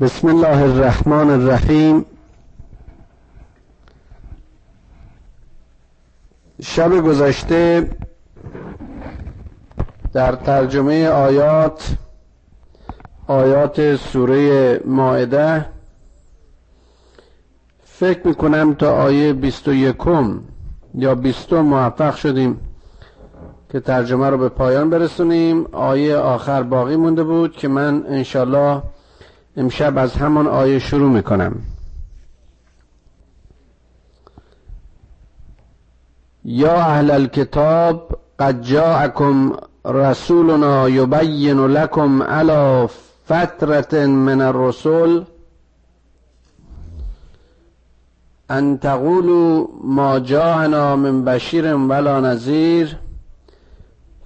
بسم الله الرحمن الرحیم. شب گذشته در ترجمه آیات آیات سوره ماعده فکر می‌کنم تا آیه بیست و یکم یا بیستم موفق شدیم که ترجمه رو به پایان برسونیم. آیه آخر باقی مونده بود که من انشالله امشب از همان آیه شروع می‌کنم. یا اهل الكتاب قد جاءكم رسولنا يبين لكم على فترة من الرسل ان تقولوا ما جاءنا من بشیر ولا نذیر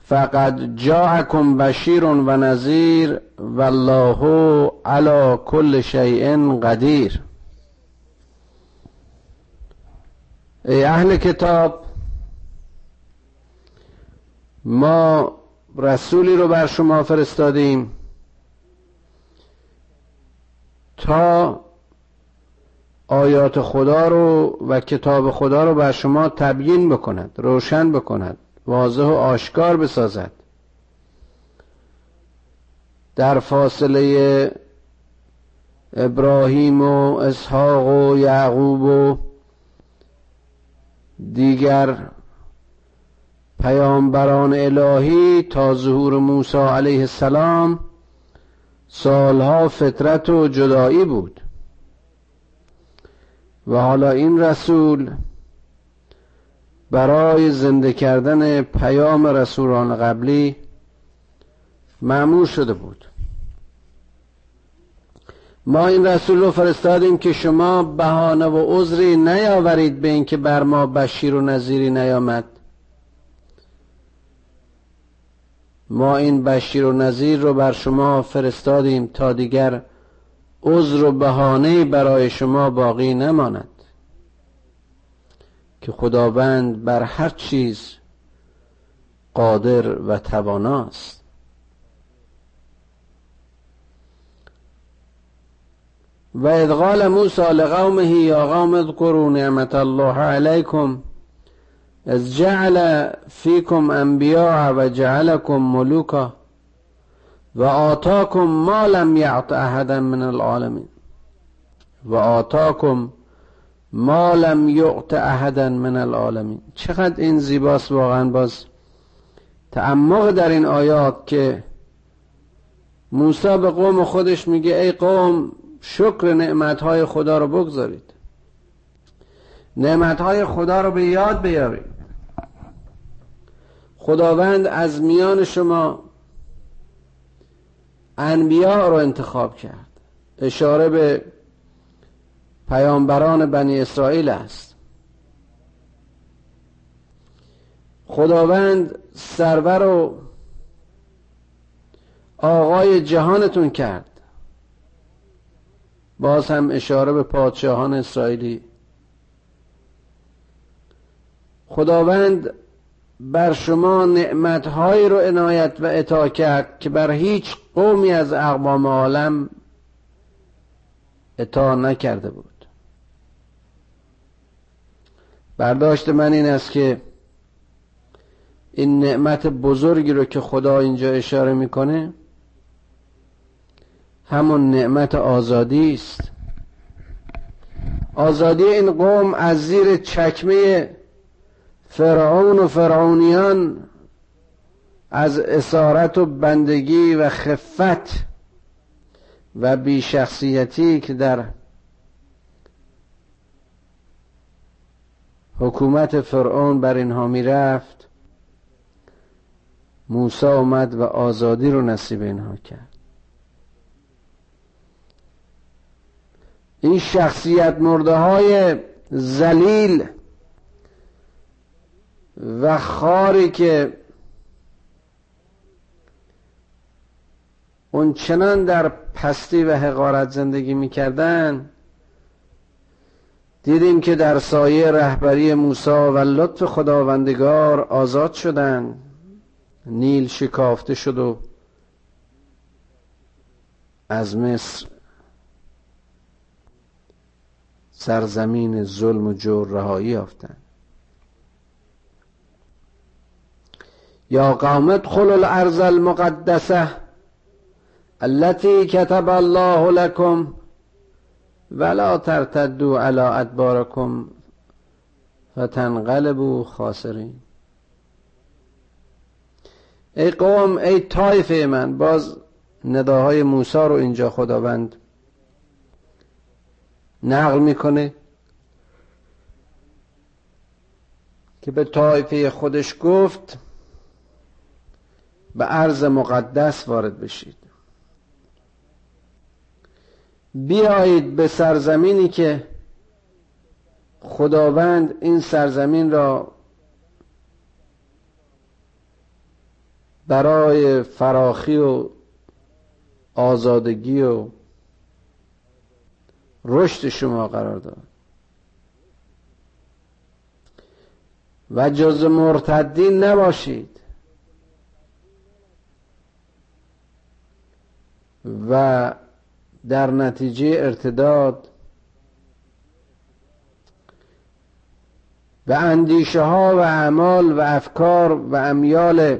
فقد جاءكم بشیر و والله على كل شيء قدیر ای اهل کتاب ما رسولی رو بر شما فرستادیم تا آیات خدا رو و کتاب خدا رو بر شما تبیین بکند روشن بکند واضح و آشکار بسازد. در فاصله ابراهیم و اسحاق و یعقوب و دیگر پیامبران الهی تا ظهور موسی علیه السلام سالها فطرت و جدایی بود. و حالا این رسول برای زنده کردن پیام رسولان قبلی معمول شده بود. ما این رسول رو فرستادیم که شما بهانه و عذری نیاورید به اینکه بر ما بشیر و نظیری نیامد. ما این بشیر و نظیر رو بر شما فرستادیم تا دیگر عذر و بهانه برای شما باقی نماند. که خداوند بر هر چیز قادر و تواناست و ادغال موسی لقومه یا قوم اذکروا نعمت الله علیکم از جعل فیکم انبیاء و جعلکم ملوکا و آتاکم ما لم یعط احدا من العالمین و آتاکم ما لم یعط احدا من العالمین چقدر این زیباست واقعا باز تعمق در این آیات که موسی به قوم خودش میگه ای قوم شکر نعمتهای خدا رو بگذارید. نعمتهای خدا رو به یاد بیارید. خداوند از میان شما انبیاء رو انتخاب کرد. اشاره به پیامبران بنی اسرائیل است. خداوند سرور و آقای جهانتون کرد. باز هم اشاره به پادشاهان اسرائیلی. خداوند بر شما نعمتهایی رو عنایت و عطا کرد که بر هیچ قومی از اقوام عالم عطا نکرده بود. برداشت من این است که این نعمت بزرگی رو که خدا اینجا اشاره می‌کنه همون نعمت آزادی است. آزادی این قوم از زیر چکمه فرعون و فرعونیان از اسارت و بندگی و خفت و بیشخصیتی که در حکومت فرعون بر اینها می‌رفت موسی اومد و آزادی رو نصیب اینها کرد. این شخصیت مرده های زلیل و خاری که اون چنان در پستی و حقارت زندگی می‌کردن دیدیم که در سایه رهبری موسی و لطف خداوندگار آزاد شدن نیل شکافته شد و از مصر سرزمین ظلم و جور رهایی یافتند یا قوم ادخلوا الارض المقدسه التي كتب الله لكم ولا ترتدوا على ادباركم فتنقلبوا خاسرین. ای قوم ای طایفه من باز نداهای موسی رو اینجا خداوند نقل می‌کنه که به طایفه خودش گفت به عرض مقدس وارد بشید. بیایید به سرزمینی که خداوند این سرزمین را برای فراخی و آزادگی و رشد شما قرار داد. و جز مرتدین نباشید. و در نتیجه ارتداد به اندیشه ها و اعمال و افکار و امیال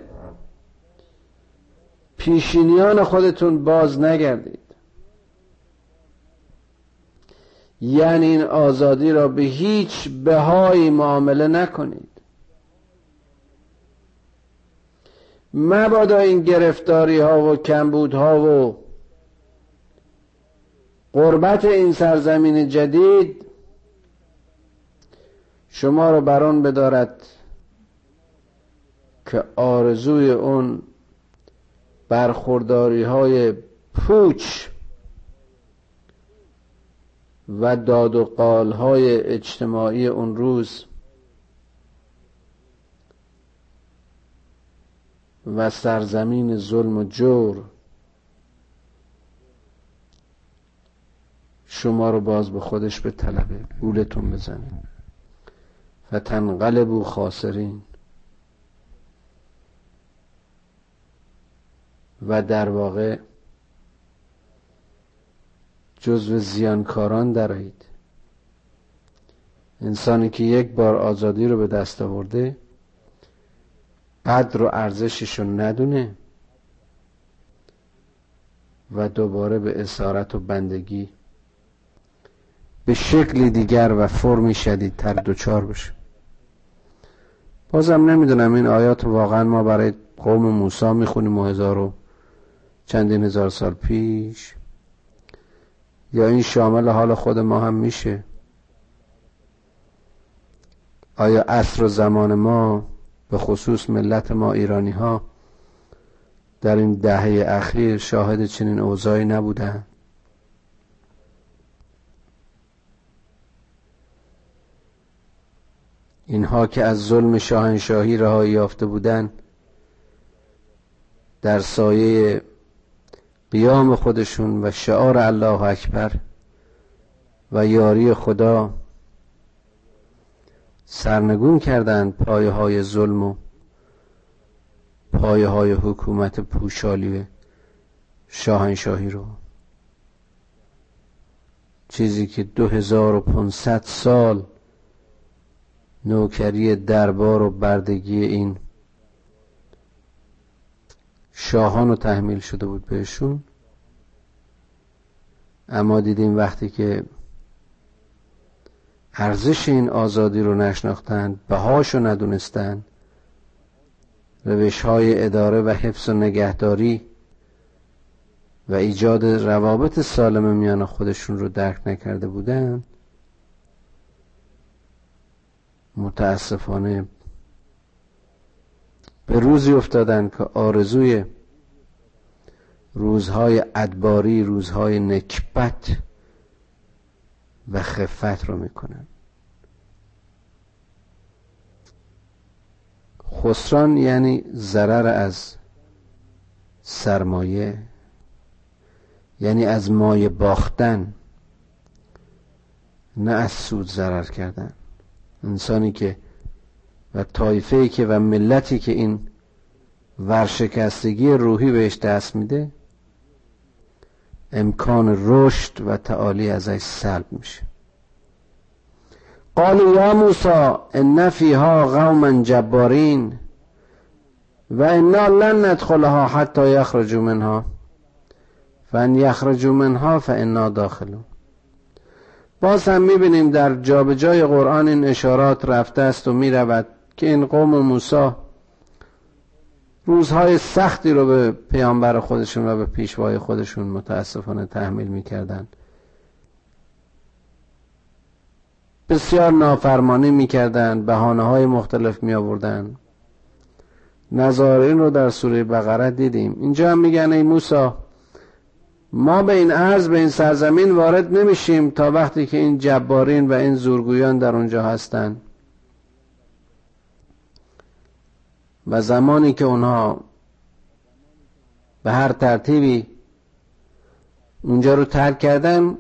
پیشینیان خودتون باز نگردید. یعنی این آزادی را به هیچ بهایی معامله نکنید. مبادا این گرفتاری ها و کمبود ها و قربت این سرزمین جدید شما رو بران بدارد که آرزوی اون برخورداری های پوچ و داد و قال های اجتماعی اون روز و سرزمین ظلم و جور شما رو باز به خودش به طلبه گولتون بزنه. فتنقلبو خاسرین. و در واقع جزو زیانکاران درایید انسانی که یک بار آزادی رو به دست آورده قدر و ارزشش رو ندونه و دوباره به اسارت و بندگی به شکل دیگر و فرمی شدیدتر دوچار بشه. بازم نمی‌دونم این آیات واقعا ما برای قوم موسی می‌خونیم و هزار و چندین هزار سال پیش یا این شامل حال خود ما هم میشه؟ آیا عصر و زمان ما به خصوص ملت ما ایرانی ها در این دهه اخیر شاهد چنین اوضاعی نبودن اینها که از ظلم شاهنشاهی رهایی یافته بودند در سایه قیام خودشون و شعار الله اکبر و یاری خدا سرنگون کردند پایه های ظلم و پایه های حکومت پوشالی شاهنشاهی رو. چیزی که دو هزار و پونصد سال نوکری دربار و بردگی این شاهان رو تحمیل شده بود بهشون. اما دیدیم وقتی که ارزش این آزادی رو نشناختند بهاشو ندونستند روش های اداره و حفظ و نگهداری و ایجاد روابط سالم میان خودشون رو درک نکرده بودند متاسفانه به روزی افتادن که آرزوی روزهای ادباری روزهای نکبت و خفت رو می‌کنن. خسران یعنی ضرر از سرمایه یعنی از مایه باختن نه از سود ضرر کردن. انسانی که و طایفه که و ملتی که این ورشکستگی روحی بهش دست میده امکان رشد و تعالی ازش سلب میشه. قالوا یا موسی ان فیها قوما جبارین و انا لن ندخلها حتی یخرجوا منها فان یخرجوا منها فانا داخلون. باز هم می‌بینیم در جابجای قرآن این اشارات رفته است و می‌رود. که این قوم موسی روزهای سختی رو به پیامبر خودشون و به پیشوای خودشون متاسفانه تحمیل می‌کردن بسیار نافرمانی می‌کردن بهانه های مختلف می آوردن نظارین رو در سوره بقره دیدیم. اینجا هم میگن ای موسی ما به این عرض به این سرزمین وارد نمیشیم تا وقتی که این جبارین و این زورگویان در اونجا هستند. و زمانی که اونها به هر ترتیبی اونجا رو ترک کردن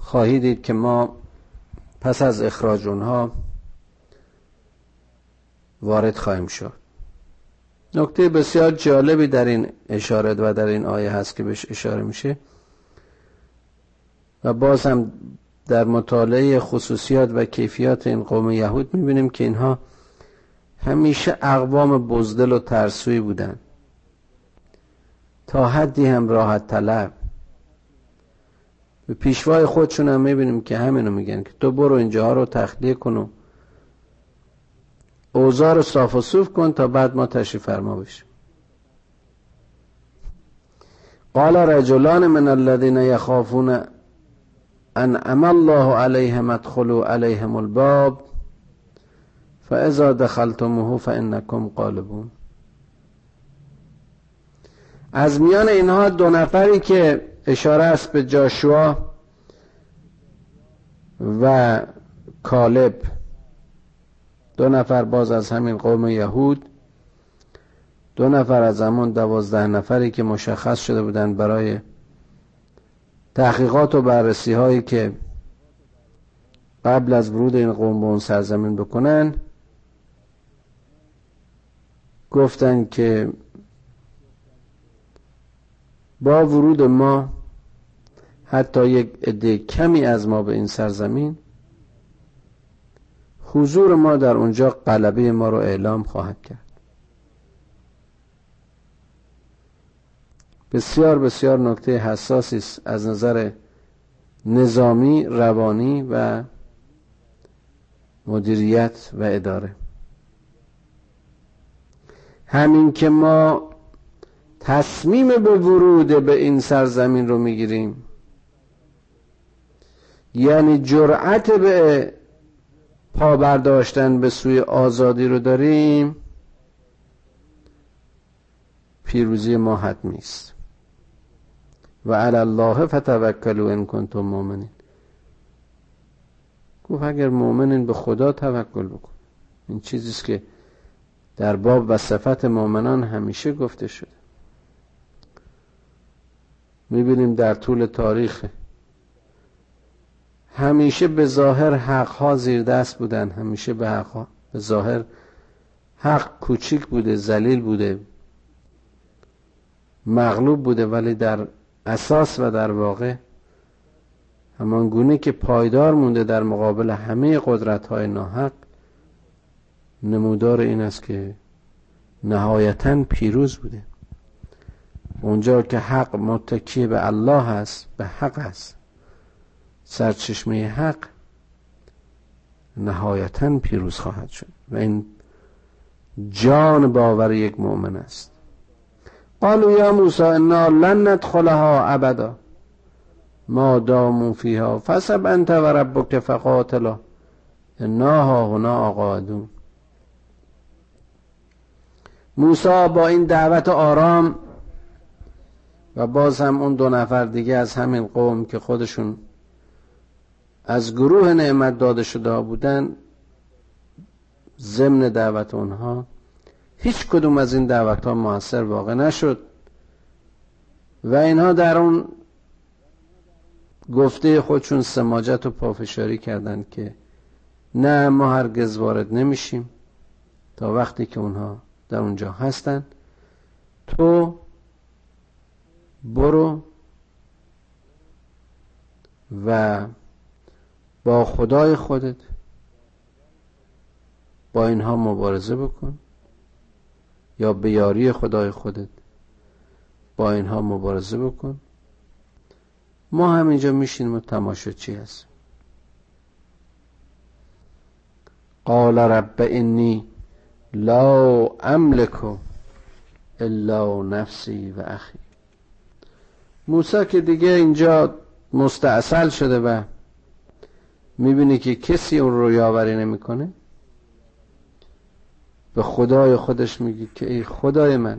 خواهید دید که ما پس از اخراج اونها وارد خواهیم شد. نکته بسیار جالبی در این اشاره و در این آیه هست که بهش اشاره میشه. و باز هم در مطالعه خصوصیات و کیفیات این قوم یهود می‌بینیم که اینها همیشه اقوام بزدل و ترسوی بودن تا حدی هم راحت طلب. به پیشوای خودشون هم می‌بینیم که همینو میگن که تو برو اینجاها رو تخلیه کن و اوزار صاف و صوف کن تا بعد ما تشریف فرما بشیم. قال رجلان من الذين يخافون انعم الله علیهم ادخلوا علیهم الباب فاذا دخلتموه فانکم قالبون. از میان اینها دو نفری که اشاره است به جاشوا و کالب دو نفر باز از همین قوم یهود دو نفر از همون دوازده نفری که مشخص شده بودند برای تحقیقات و بررسی هایی که قبل از ورود این قوم به اون سرزمین بکنن گفتن که با ورود ما حتی یک عده کمی از ما به این سرزمین حضور ما در اونجا قلبه ما رو اعلام خواهد کرد. بسیار بسیار نکته حساسی است از نظر نظامی روانی و مدیریت و اداره. همین که ما تصمیم به ورود به این سرزمین رو می‌گیریم یعنی جرأت به پا برداشتن به سوی آزادی رو داریم پیروزی ما حتمی است. و علی الله فتوکلوا ان کنتم مؤمنین. گفت اگر مؤمنین به خدا توکل بکن این چیزی است که در باب و صفت مؤمنان همیشه گفته شده. می‌بینیم در طول تاریخ همیشه به ظاهر حقها زیر دست بودن همیشه به حقها به ظاهر حق کوچیک بوده زلیل بوده مغلوب بوده ولی در اساس و در واقع همان گونه که پایدار مونده در مقابل همه قدرت های ناحق نمودار این است که نهایتا پیروز بوده. اونجا که حق متکی به الله هست به حق است. سرچشمه حق نهایتا پیروز خواهد شد. و این جان باور یک مؤمن است. قالوا یا موسی انا لن ندخلها ابدا ما داموا فیها فسب انت و ربک فقاتلا. انا ها هنا قاعدون موسی با این دعوت آرام و باز هم اون دو نفر دیگه از همین قوم که خودشون از گروه نعمت داده شده بودن ضمن دعوت اونها هیچ کدوم از این دعوت ها موثر واقع نشد و اینها در اون گفته خودشون سماجت و پافشاری کردند که نه ما هرگز وارد نمیشیم تا وقتی که اونها در اونجا هستن. تو برو و با خدای خودت با اینها مبارزه بکن. یا به یاری خدای خودت. با اینها مبارزه بکن. ما همینجا میشینیم و تماشاچی هستیم قال رب انی لا املک الا نفسی و اخی. موسی که دیگه اینجا مستاصل شده و می‌بینی که کسی اون رو یاوری نمی‌کنه. به خدای خودش میگی که ای خدای من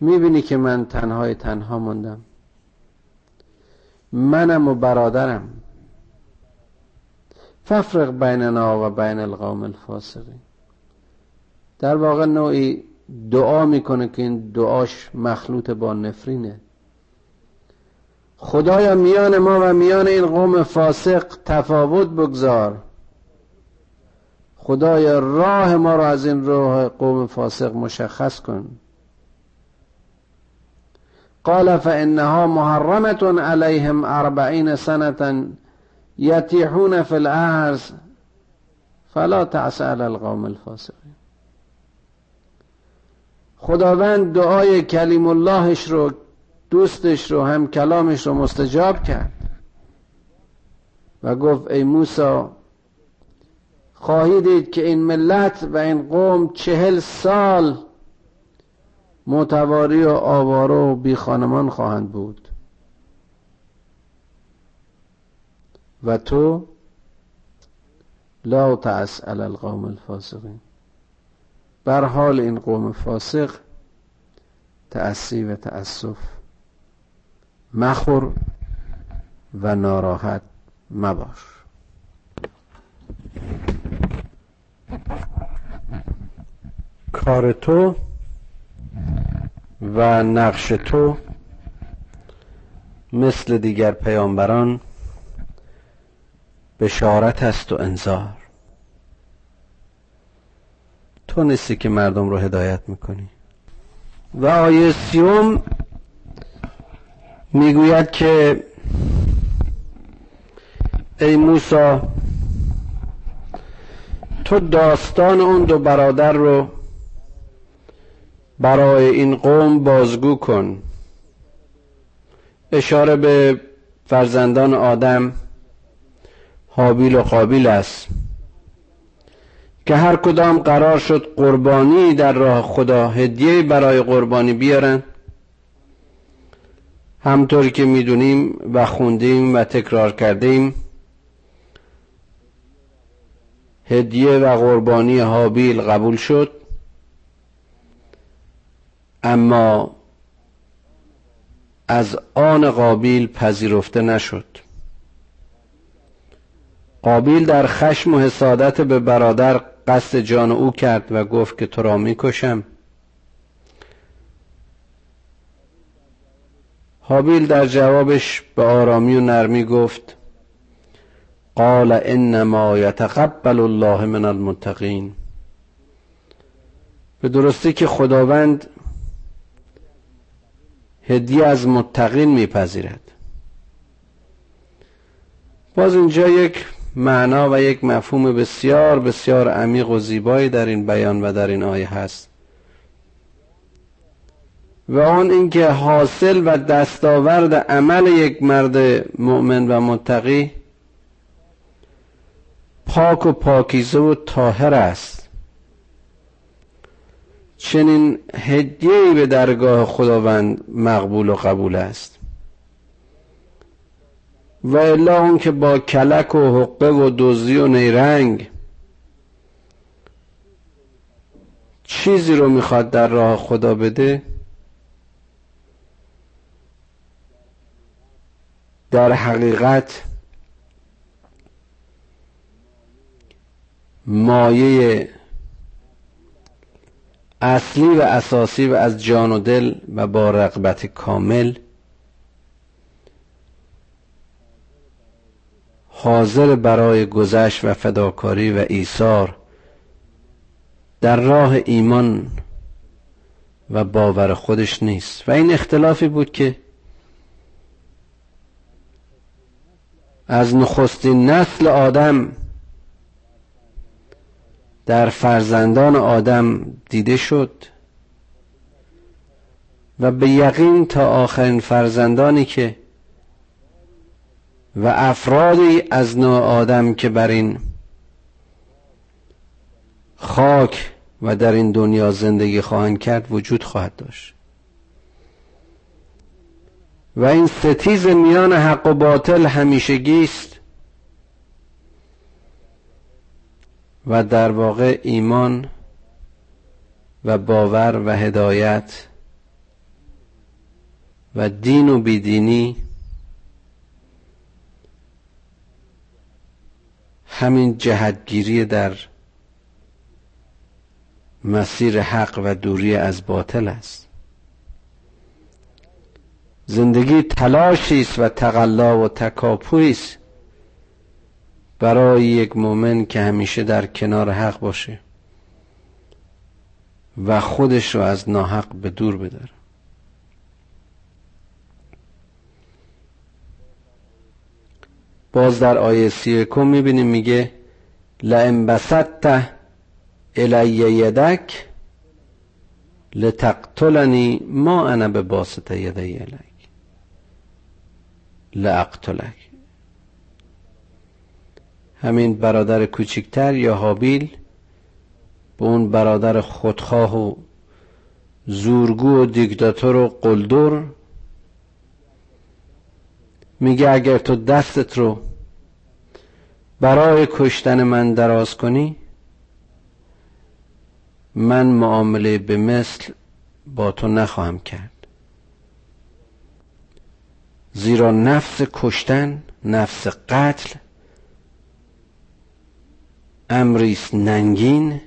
می‌بینی که من تنهای تنها موندم. منم و برادرم. ففرق بیننا و بین القوم الفاسقین. در واقع نوعی دعا می‌کنه که این دعاش مخلوط با نفرینه. خدایا میان ما و میان این قوم فاسق تفاوت بگذار. خدایا راه ما را از این راه قوم فاسق مشخص کن. قال فانها محرمه علیهم اربعین سنه یتیحون فی الارض فلا تعس علی القوم الفاسقین. خداوند دعای کلیم اللهش رو دوستش رو هم کلامش رو مستجاب کرد. و گفت ای موسی خواهی دید که این ملت و این قوم چهل سال متواری و آواره و بی خانمان خواهند بود. و تو لا تعس علی القوم الفاسقین. بر حال این قوم فاسق تأسی و تأسف مخور و ناراحت مباش. کار تو و نقش تو مثل دیگر پیامبران بشارت است و انذار. تو نیستی که مردم رو هدایت می‌کنی. و آیه سیوم می‌گوید که ای موسی تو داستان اون دو برادر رو برای این قوم بازگو کن. اشاره به فرزندان آدم حابیل و قابیل است. که هر کدام قرار شد قربانی در راه خدا هدیه برای قربانی بیارن همطوری که می‌دونیم و خوندیم و تکرار کردیم هدیه و قربانی حابیل قبول شد. اما از آن قابیل پذیرفته نشد. قابیل در خشم و حسادت به برادر قصد جان او کرد و گفت که تو را می‌کشم. حابیل در جوابش به آرامی و نرمی گفت قال انما یتقبل الله من المتقین. به درستی که خداوند هدیه از متقین میپذیرد. باز اینجا یک معنا و یک مفهوم بسیار بسیار عمیق و زیبایی در این بیان و در این آیه هست. و آن اینکه حاصل و دستاورد عمل یک مرد مؤمن و متقی پاک و پاکیزه و طاهر است. چنین هدیه‌ای به درگاه خداوند مقبول و قبول است. و الا اون که با کلک و حقه و دزدی و نیرنگ چیزی رو می‌خواد در راه خدا بده در حقیقت مایه اصلی و اساسی و از جان و دل و با رغبت کامل حاضر برای گذشت و فداکاری و ایثار در راه ایمان و باور خودش نیست. و این اختلافی بود که از نخستین نسل آدم در فرزندان آدم دیده شد و به یقین تا آخرین فرزندانی که و افرادی از نوع آدم که بر این خاک و در این دنیا زندگی خواهند کرد وجود خواهد داشت. و این ستیز میان حق و باطل همیشگی است. و در واقع ایمان و باور و هدایت و دین و بیدینی همین جهتگیری در مسیر حق و دوری از باطل است. زندگی تلاشی است و تقلا و تکاپوی است. برای یک مؤمن که همیشه در کنار حق باشه و خودش رو از ناحق به دور بداره. باز در آیه سی یکم می‌بینیم میگه لئن بسطت الی یدک لتقتلنی ما انا به باسط یدی الیک. لاقتلک همین برادر کوچکتر یا حابیل به اون برادر خودخواه و زورگو و دیکتاتور و قلدر. میگه اگر تو دستت رو برای کشتن من دراز کنی من معامله به مثل با تو نخواهم کرد. زیرا نفس کشتن نفس قتل امریست ننگین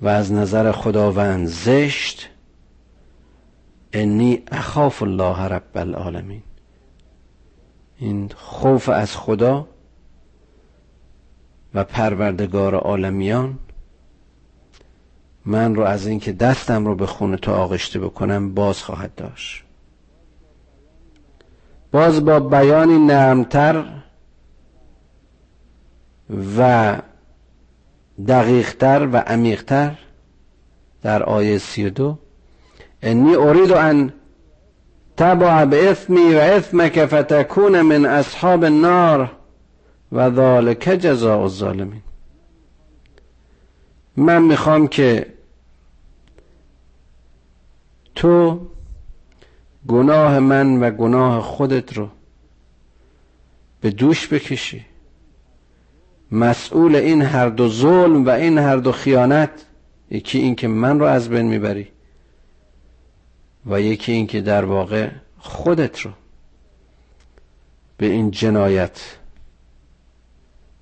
و از نظر خداوند زشت انی اخاف الله رب العالمین. این خوف از خدا و پروردگار عالمیان من رو از اینکه دستم رو به خون تو آغشته بکنم باز خواهد داشت. باز با بیانی نرمتر و دقیقتر و عمیقتر در آیه سی و دو انی ارید ان تبع به اسمی و اسمک فتکون من اصحاب النار و ذالک جزاء الظالمین. من می‌خوام که تو گناه من و گناه خودت رو به دوش بکشی. مسئول این هر دو ظلم و این هر دو خیانت یکی این که من رو از بین می‌بری و یکی این که در واقع خودت رو به این جنایت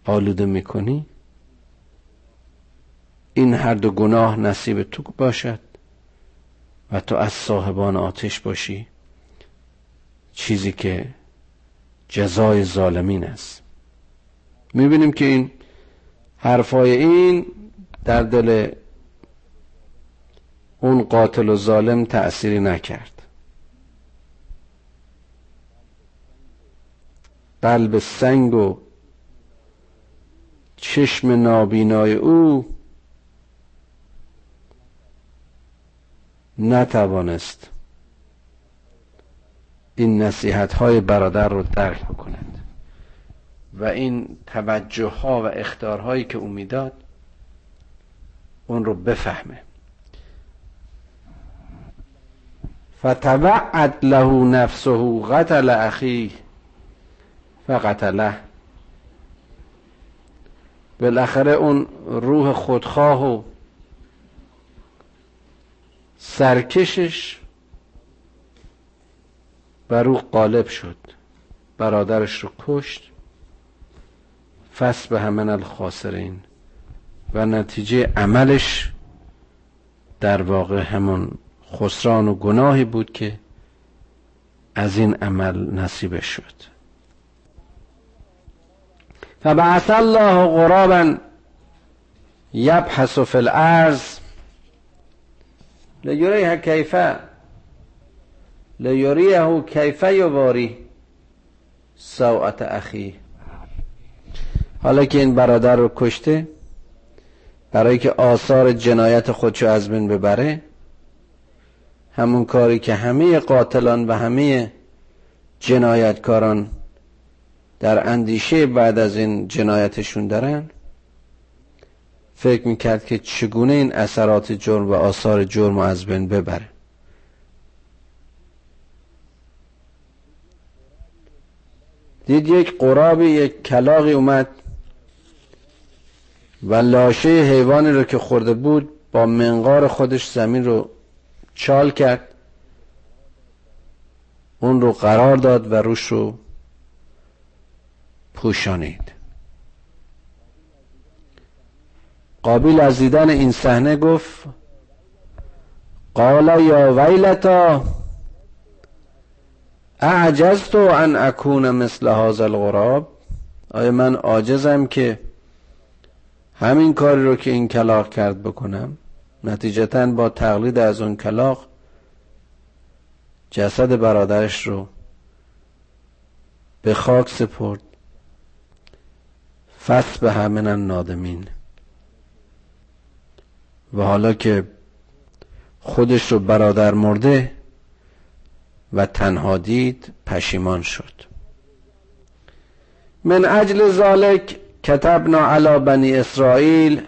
آلوده می‌کنی. این هر دو گناه نصیب تو باشد و تو از صاحبان آتش باشی. چیزی که جزای ظالمین است. می‌بینیم که این حرفای این در دل اون قاتل و ظالم تأثیری نکرد. قلب سنگ و چشم نابینای او نتوانست این نصیحت های برادر رو درک بکند. و این توجه ها و اختار هایی که او می‌داد اون رو بفهمه. فتوعد له نفسه قتل اخی فقتله. بالاخره اون روح خودخواه و سرکشش بر او غالب شد. برادرش رو کشت. فس به همن الخاسرین و نتیجه عملش در واقع همون خسران و گناهی بود که از این عمل نصیبش شد. فبعث الله غرابا یبحث فی الارض لیریه کیفه لیریه کیفه یواری ساعت اخی حالا که این برادر رو کشته برای که آثار جنایت خودشو از بین ببره همون کاری که همه قاتلان و همه جنایتکاران در اندیشه بعد از این جنایتشون دارن فکر می‌کرد که چگونه این اثرات جرم و آثار جرم از بین ببره. دید یک قرابی یک کلاقی اومد و لاشه حیوانی رو که خورده بود با منقار خودش زمین رو چال کرد اون رو قرار داد و روش رو پوشانید. قابیل از دیدن این صحنه گفت قال یا ویلتا اعجزت ان اکون مثل هذا الغراب؟ آیا من عاجزم که همین کاری رو که این کلاق کرد بکنم نتیجتا با تقلید از اون کلاق جسد برادرش رو به خاک سپرد. فس به همین نادمین. و حالا که خودش رو برادر مرده و تنها دید پشیمان شد. من اجل ذالک کتبنا علی بنی اسرائیل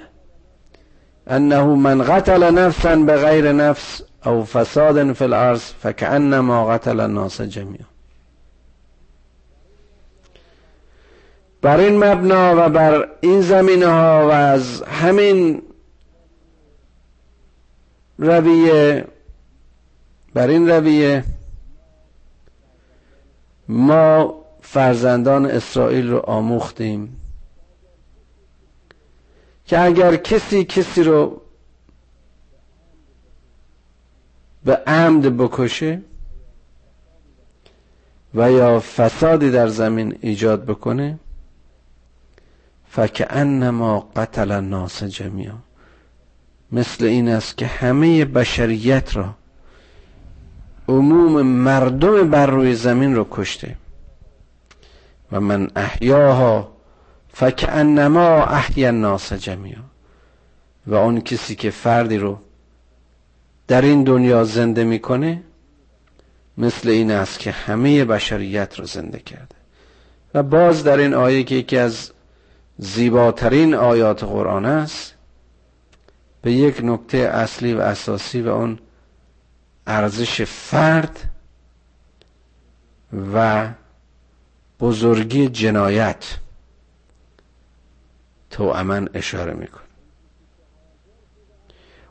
انه من قتل نفسا بغیر نفس او فساد فی الارض فکانما قتل الناس جميعا. بر این مبنا و بر این زمینه ها و از همین رویه بر این رویه ما فرزندان اسرائیل رو آموختیم. که اگر کسی کسی رو به عمد بکشه و یا فسادی در زمین ایجاد بکنه فکأنما قتل الناس جمیعا. مثل این است که همه بشریت را عموم مردم بر روی زمین رو کشته. و من احیاها فکأنما احیا الناس جمیعا. و اون کسی که فردی رو در این دنیا زنده می‌کنه مثل این است که همه بشریت رو زنده کرده. و باز در این آیه که یکی از زیباترین آیات قرآن است به یک نکته اصلی و اساسی و اون ارزش فرد و بزرگی جنایت. تو امن اشاره میکن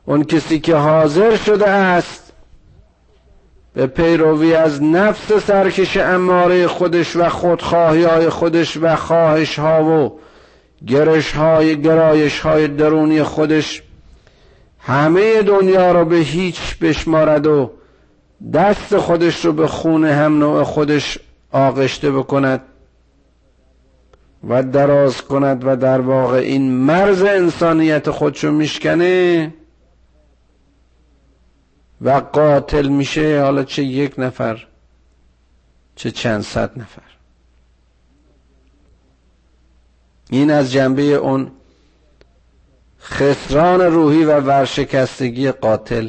اون کسی که حاضر شده است به پیروی از نفس سرکش اماره خودش و خودخواهی های خودش و خواهش ها و گرش های گرایش های درونی خودش همه دنیا رو به هیچ بشمارد و دست خودش رو به خون هم نوع خودش آغشته بکند. و دراز کند و در واقع این مرز انسانیت خودشو میشکنه و قاتل میشه حالا چه یک نفر چه چند صد نفر. این از جنبه اون خسران روحی و ورشکستگی قاتل.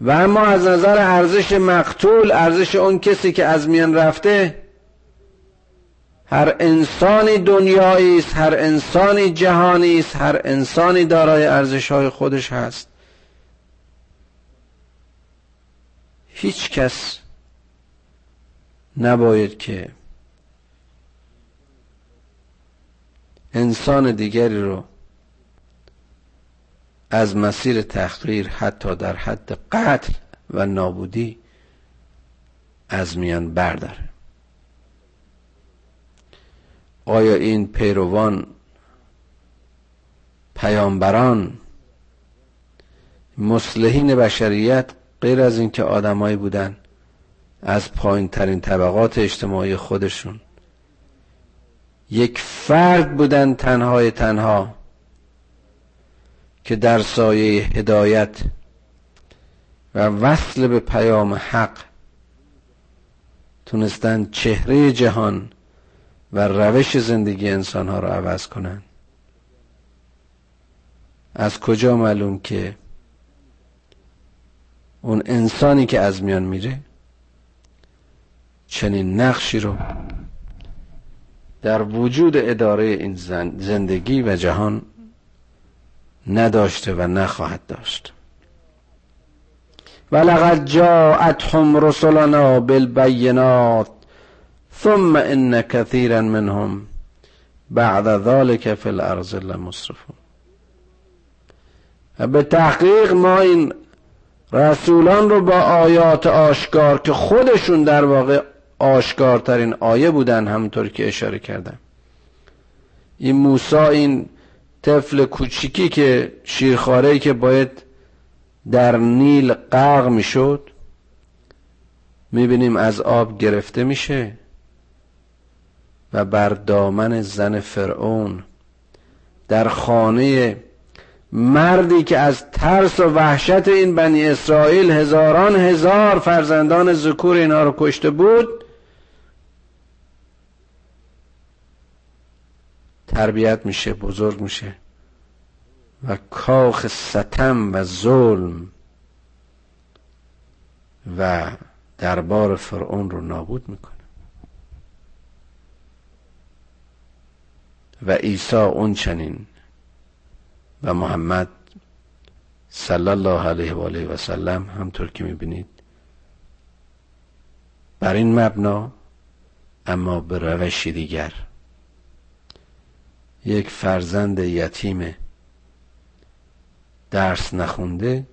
و اما از نظر ارزش مقتول ارزش اون کسی که از میان رفته هر انسانی دنیایی است هر انسانی جهانی است هر انسانی دارای ارزش های خودش هست. هیچ کس نباید که انسان دیگری رو از مسیر تحقیر حتی در حد قتل و نابودی از میان برداره. آیا این پیروان پیامبران مسلحین بشریت غیر از اینکه آدمایی بودن از پایین ترین طبقات اجتماعی خودشون یک فرد بودن تنهای تنها که در سایه هدایت و وصل به پیام حق تونستن چهره جهان و روش زندگی انسان ها رو عوض کنن. از کجا معلوم که اون انسانی که از میان میره چنین نقشی رو در وجود اداره این زندگی و جهان نداشته و نخواهد داشت. ولقد جاءتهم رسلنا بالبینات ثم ان كثيرا منهم بعد ذلك في الارض لمسرفون. به تحقیق ما این رسولان رو با آیات آشکار که خودشون در واقع آشکارترین آیه بودن همونطور که اشاره کردم این موسا این طفل کوچیکی که شیرخواره که باید در نیل غرق می‌شد می‌بینیم از آب گرفته میشه. و بر دامن زن فرعون. در خانه مردی که از ترس و وحشت این بنی اسرائیل هزاران هزار فرزندان ذکور اینا رو کشته بود تربیت میشه بزرگ میشه و کاخ ستم و ظلم و دربار فرعون رو نابود می‌کنه. و عیسی اون چنین و محمد صلی الله علیه و آله و سلم همطور که می‌بینید بر این مبنا اما به روشی دیگر. یک فرزند یتیم درس نخونده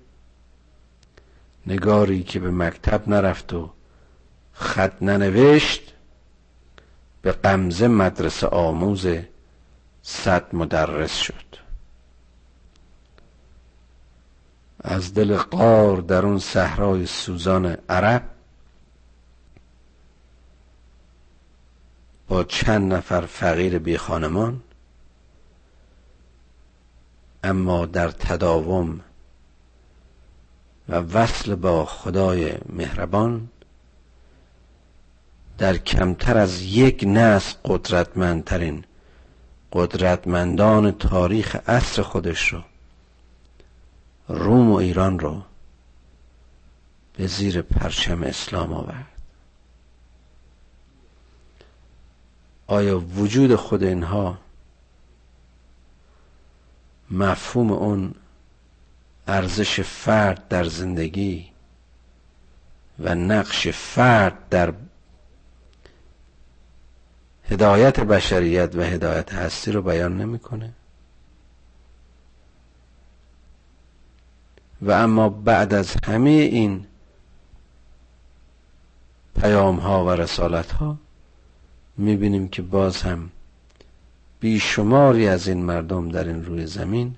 نگاری که به مکتب نرفت و خط ننوشت به قمزه مدرسه آموز صد مدرس شد. از دل قار در اون صحرای سوزان عرب با چند نفر فقیر بی خانمان اما در تداوم و وصل با خدای مهربان در کمتر از یک نسل قدرتمندترین قدرتمندان تاریخ عصر خودش رو روم و ایران رو به زیر پرچم اسلام آورد. آیا وجود خود اینها مفهوم اون ارزش فرد در زندگی و نقش فرد در هدایت بشریت و هدایت هستی رو بیان نمی‌کنه. و اما بعد از همه این پیام ها و رسالت ها می‌بینیم که باز هم بیشماری از این مردم در این روی زمین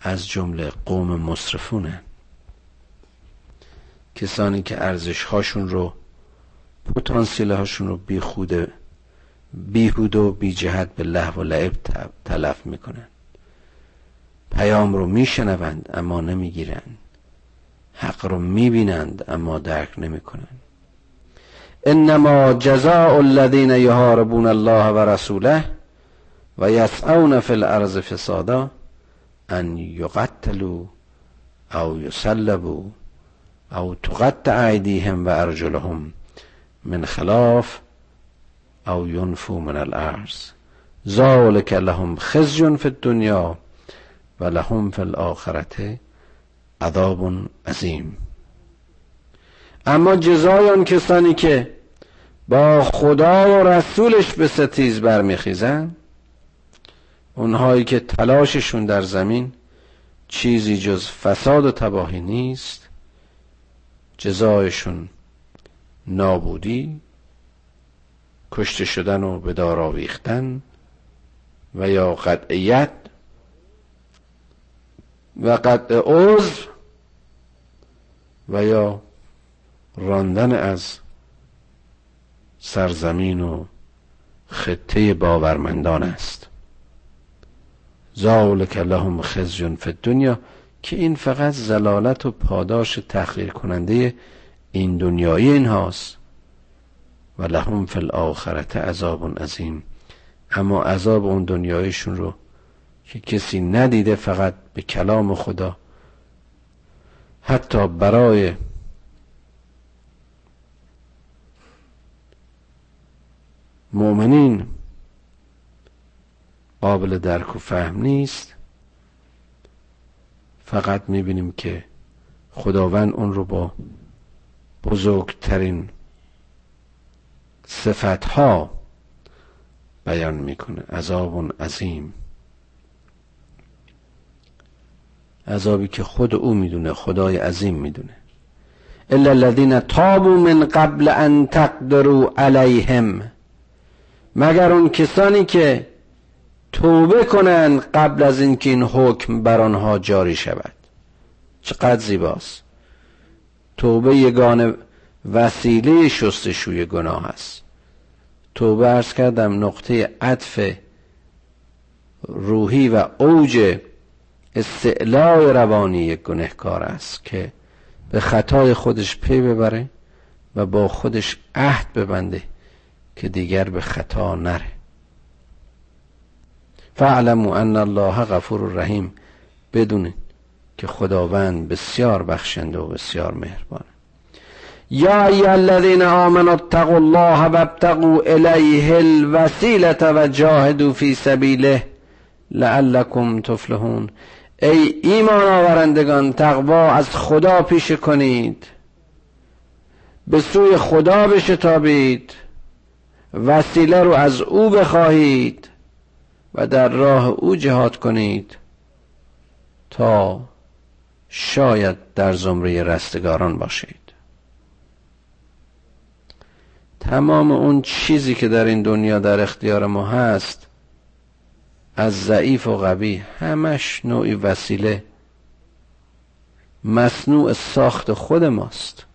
از جمله قوم مصرفونه. کسانی که ارزش هاشون رو پتانسیل هاشون رو بی خوده بیهود و بی جهت به لحو و لعب تلف می‌کنن. پیام رو میشنوند اما نمی‌گیرند حق رو می‌بینند اما درک نمی‌کنند انما جزاء الذين يحاربون الله ورسوله و فی الارض فسادا ان یقتلوا او یسلبوا او تقطع ایدیهم و ارجلهم من خلاف او ینفو من الارض ذالک لهم خزی فی الدنیا و لهم فی الاخرت عذاب عظیم. اما جزای آن کسانی که با خدا و رسولش به ستیز برمیخیزند اونهایی که تلاششون در زمین چیزی جز فساد و تباهی نیست جزایشون نابودی کشته شدن و به دار آویختن و یا قطعیت و قطع عضو و یا راندن از سرزمین و خطه باورمندان است. ذالک لهم خزی فی الدنیا که این فقط زلالت و پاداش تخلیل کننده این دنیایی این هاست و لهم فی الاخرت عذاب عظیم. اما عذاب اون دنیایشون رو که کسی ندیده فقط به کلام خدا حتی برای مؤمنین قابل درک و فهم نیست فقط می‌بینیم که خداوند اون رو با بزرگترین صفتها بیان می‌کنه. عذاب عظیم. عذابی که خود او می‌دونه خدای عظیم می‌دونه. الا الذين تابوا من قبل ان تقدروا علیهم. مگر اون کسانی که توبه کنند قبل از اینکه این حکم بر آنها جاری شود. چقدر زیباست. توبه یگان وسیله شستشوی گناه است. توبه ارز کردم نقطه عطف روحی و اوج استعلاء روانی یک گنهکار است که به خطای خودش پی ببره و با خودش عهد ببنده که دیگر به خطا نره. فعلموا ان الله غفور رحیم. بدونید که خداوند بسیار بخشنده و بسیار مهربانه. یا ای الذین آمنوا اتقوا الله وابتغوا الیه الوسیله و جاهدوا فی سبیله لعلکم تفلحون. ای ایمان آورندگان تقوا از خدا پیش کنید. به سوی خدا بشتابید. وسیله رو از او بخواهید و در راه او جهاد کنید تا شاید در زمره رستگاران باشید. تمام اون چیزی که در این دنیا در اختیار ما هست از ضعیف و قوی همش نوعی وسیله مصنوع ساخت خود ماست.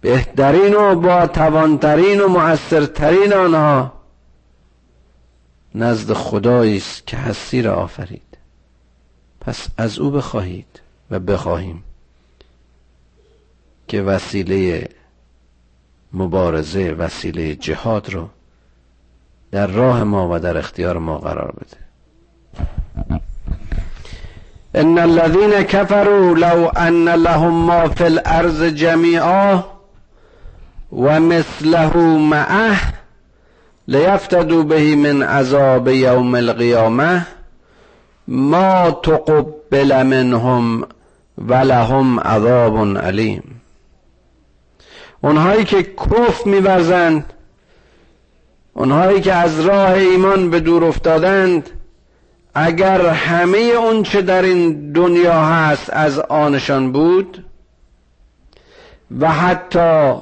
بهترین و با توانترین و مؤثرترین آنها نزد خدایی است که هستی را آفرید. پس از او بخواهید و بخواهیم. که وسیله مبارزه وسیله جهاد رو در راه ما و در اختیار ما قرار بده. ان الذين كفروا لو ان لهم ما في الارض جميعا ومثله معه لیفتدوا به من عذاب یوم القیامه ما تقبل منهم ولهم عذاب علیم. اونهایی که کف میورزند اونهایی که از راه ایمان به دور افتادند اگر همه اون چه در این دنیا هست از آنشان بود و حتی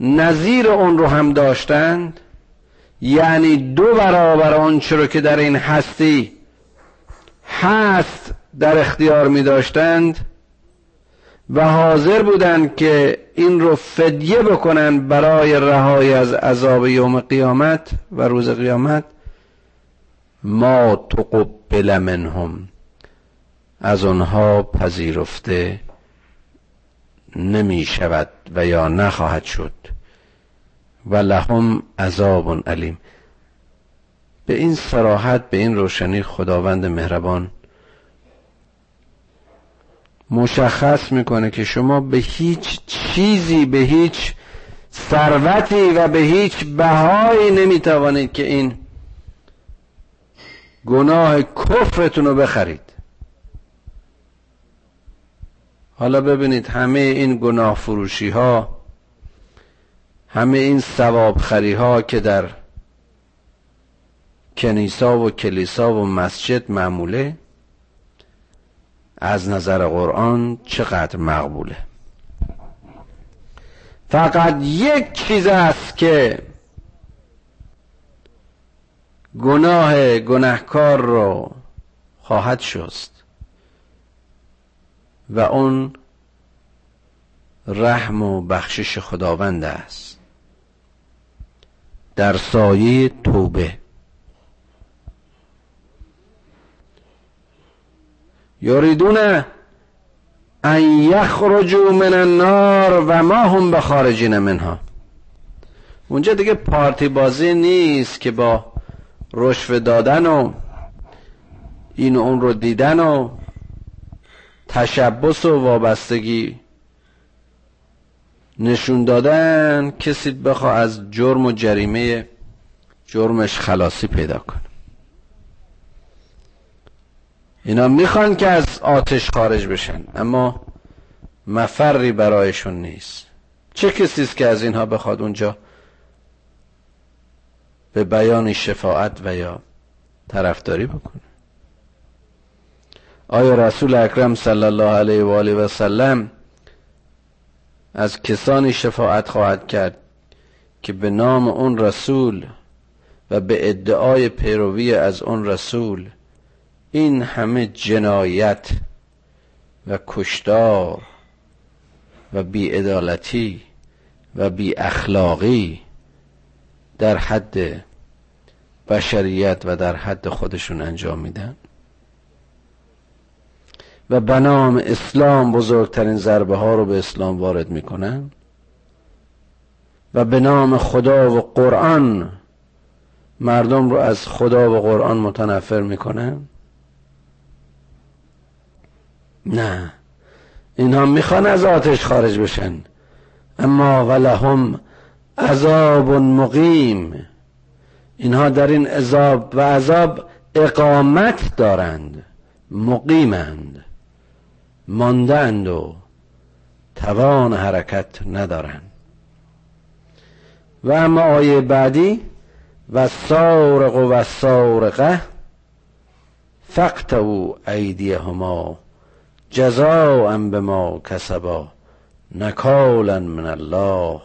نظیر اون رو هم داشتند یعنی دو برابر آنچه رو که در این هستی هست در اختیار می داشتند و حاضر بودند که این رو فدیه بکنن برای رهایی از عذاب یوم قیامت و روز قیامت ما تقبل منهم. از آنها پذیرفته نمی شود و یا نخواهد شد. و لهم عذاب علیم. به این صراحت به این روشنی خداوند مهربان مشخص می‌کنه که شما به هیچ چیزی به هیچ ثروتی و به هیچ بهایی نمی‌توانید که این گناه کفرتون رو بخرید. حالا ببینید همه این گناه فروشی ها همه این ثواب خری ها که در کنیسا و کلیسا و مسجد معموله از نظر قرآن چقدر مقبوله. فقط یک چیز است که گناه گناهکار رو خواهد شست و اون رحم و بخشش خداوند است. در سایه توبه. یریدون ان یخرجوا من النار و ما هم به خارجین منها. اونجا دیگه پارتی بازی نیست که با رشوه دادن و این و اون رو دیدن و تشبس و وابستگی نشون دادن کسی بخوا از جرم و جریمه جرمش خلاصی پیدا کنه. اینا می‌خوان که از آتش خارج بشن اما مفری برایشون نیست. چه کسی است که از اینها بخواد اونجا به بیان شفاعت و یا طرفداری بکنه؟ آیا رسول اکرم صلی الله علیه و آله و سلم از کسانی شفاعت خواهد کرد که به نام اون رسول و به ادعای پیروی از اون رسول این همه جنایت و کشتار و بیعدالتی و بی اخلاقی در حد بشریت و در حد خودشون انجام میدن. و به نام اسلام بزرگترین ضربه ها رو به اسلام وارد می‌کنن. و به نام خدا و قرآن مردم رو از خدا و قرآن متنفر می‌کنن. نه. اینها می‌خوان از آتش خارج بشن. اما ولهم عذاب مقیم. اینها در این عذاب و عذاب اقامت دارند. مقیمند. ماندند و توان حرکت ندارند. و اما آیه بعدی و سارق و سارقه فقطعوا ایدیهما جزاء بما کسبا نکالا من الله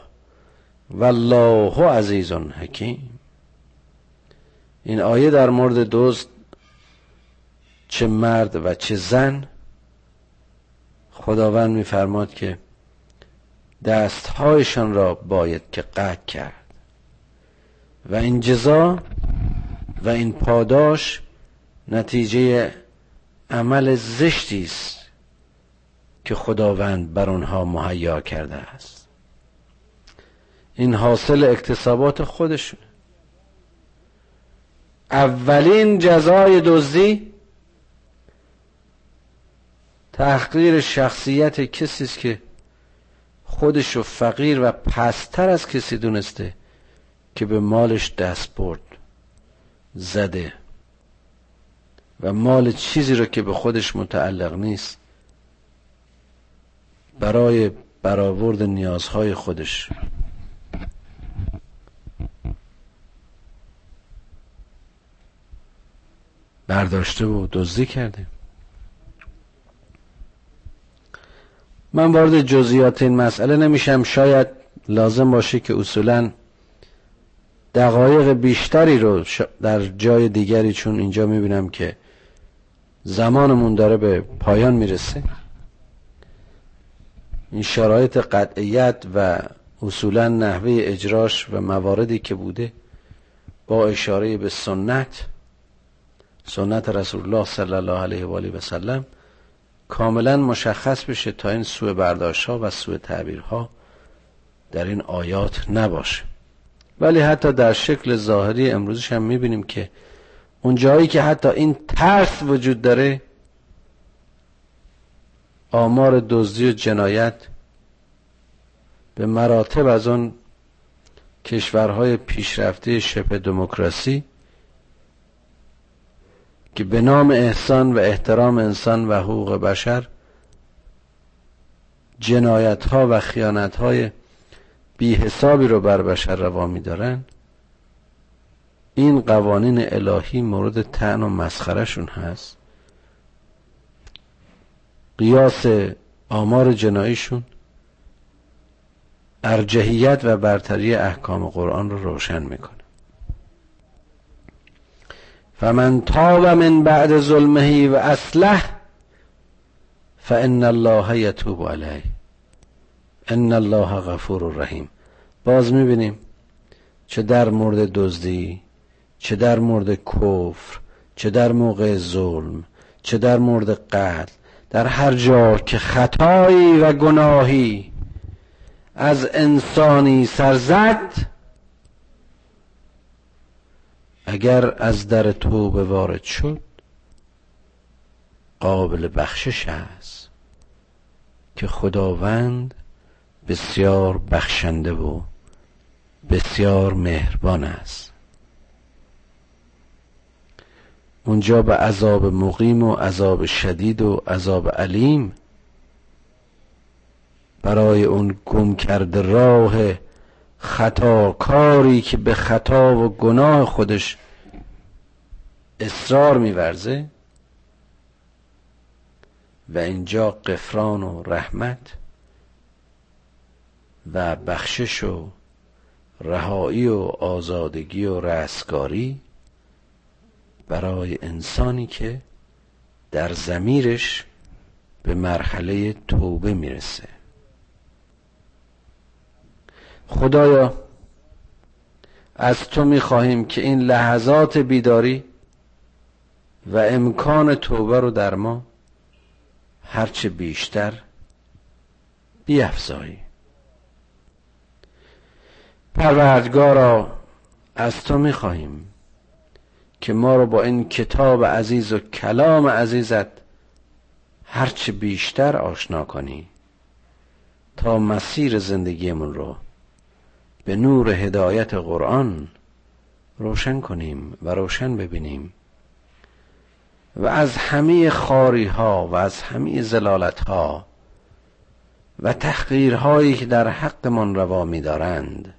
والله عزیز حکیم. این آیه در مورد دوست چه مرد و چه زن خداوند میفرماد که دستهایشان را باید که قطع کرد. و این جزا و این پاداش نتیجه عمل زشتی است. که خداوند بر آنها مهیا کرده است. این حاصل اکتسابات خودشون اولین جزای دزدی تحقیر شخصیت کسی است که خودش فقیر و پستر از کسی دونسته که به مالش دست برد زده و مال چیزی رو که به خودش متعلق نیست. برای برآورد نیازهای خودش. برداشته و دزدی کرده. من وارد جزئیات این مسئله نمیشم. شاید لازم باشه که اصولا دقایق بیشتری رو در جای دیگری چون اینجا می‌بینم که زمانمون داره به پایان می‌رسه. این شرایط قطعیت و اصولا نحوه اجراش و مواردی که بوده با اشاره به سنت سنت رسول الله صلی الله علیه و آله و سلم کاملا مشخص بشه تا این سوء برداشت ها و سوء تعبیرها در این آیات نباشه. ولی حتی در شکل ظاهری امروزش هم می‌بینیم که اون جایی که حتی این ترس وجود داره آمار دزدی و جنایت به مراتب از اون کشورهای پیشرفته شبه دموکراسی که به نام احسان و احترام انسان و حقوق بشر جنایت ها و خیانت های بی حسابی رو بر بشر روا میدارن این قوانین الهی مورد تعن و مسخرشون هست. قیاس آمار جناییشون ارجهیت و برتری احکام قرآن رو روشن می‌کنه. فمن تاب من بعد ظلمه و اصلح فان الله یتوب علیه. ان الله غفور رحیم باز می‌بینیم چه در مورد دزدی چه در مورد کفر چه در موقع ظلم چه در مورد قتل در هر جا که خطایی و گناهی از انسانی سرزد اگر از در توبه وارد شد قابل بخشش است که خداوند بسیار بخشنده و بسیار مهربان است. اونجا به عذاب مقیم و عذاب شدید و عذاب علیم. برای اون گم کرده راه خطاکاری که به خطا و گناه خودش اصرار میورزه. و اینجا قفران و رحمت و بخشش و رهایی و آزادگی و رستگاری. برای انسانی که در زمیرش به مرحله توبه می‌رسه. خدایا از تو می‌خواهیم که این لحظات بیداری و امکان توبه رو در ما هرچه بیشتر بیافزایی. پروردگارا از تو می‌خواهیم که ما رو با این کتاب عزیز و کلام عزیزت هرچه بیشتر آشنا کنی تا مسیر زندگیمون رو به نور هدایت قرآن روشن کنیم و روشن ببینیم و از همه خاری ها و از همه زلالت ها و تحقیرهایی که در حقمان روا می دارند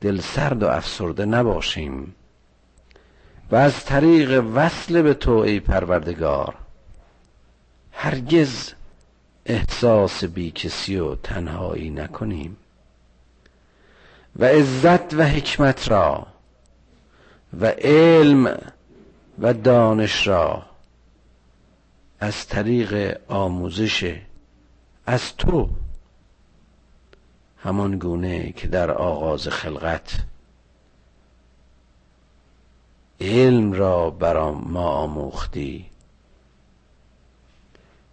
دل سرد و افسرده نباشیم. و از طریق وصل به تو ای پروردگار هرگز احساس بیکسی و تنهایی نکنیم. و عزت و حکمت را و علم و دانش را از طریق آموزش از تو همان گونه که در آغاز خلقت علم را بر ما آموختی.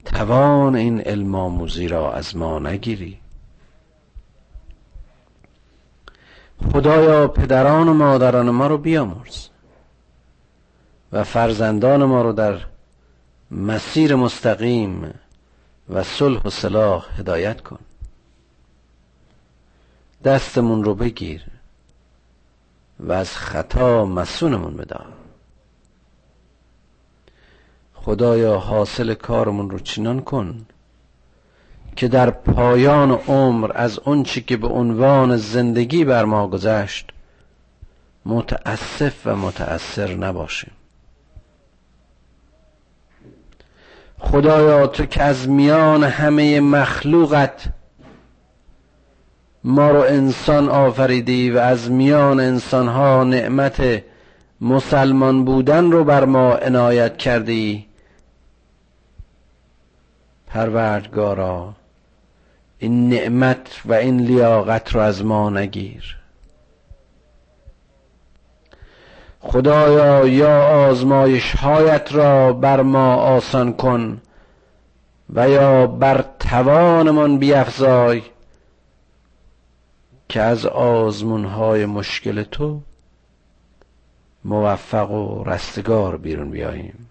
توان این علم آموزی را از ما نگیری. خدایا پدران و مادران ما رو بیامرز و فرزندان ما رو در مسیر مستقیم و صلح و صلاح هدایت کن. دستمون رو بگیر. و از خطا مسونمون بدار خدایا حاصل کارمون رو چنان کن که در پایان عمر از اونچه که به عنوان زندگی بر ما گذشت متاسف و متأثر نباشیم. خدایا تو که از میان همه مخلوقت ما رو انسان آفریدی و از میان انسانها نعمت مسلمان بودن رو بر ما عنایت کردی. پروردگارا این نعمت و این لیاقت رو از ما نگیر. خدایا یا آزمایش هایت را بر ما آسان کن و یا بر توانمان بیافزای که از آزمون های مشکل تو موفق و رستگار بیرون بیاییم.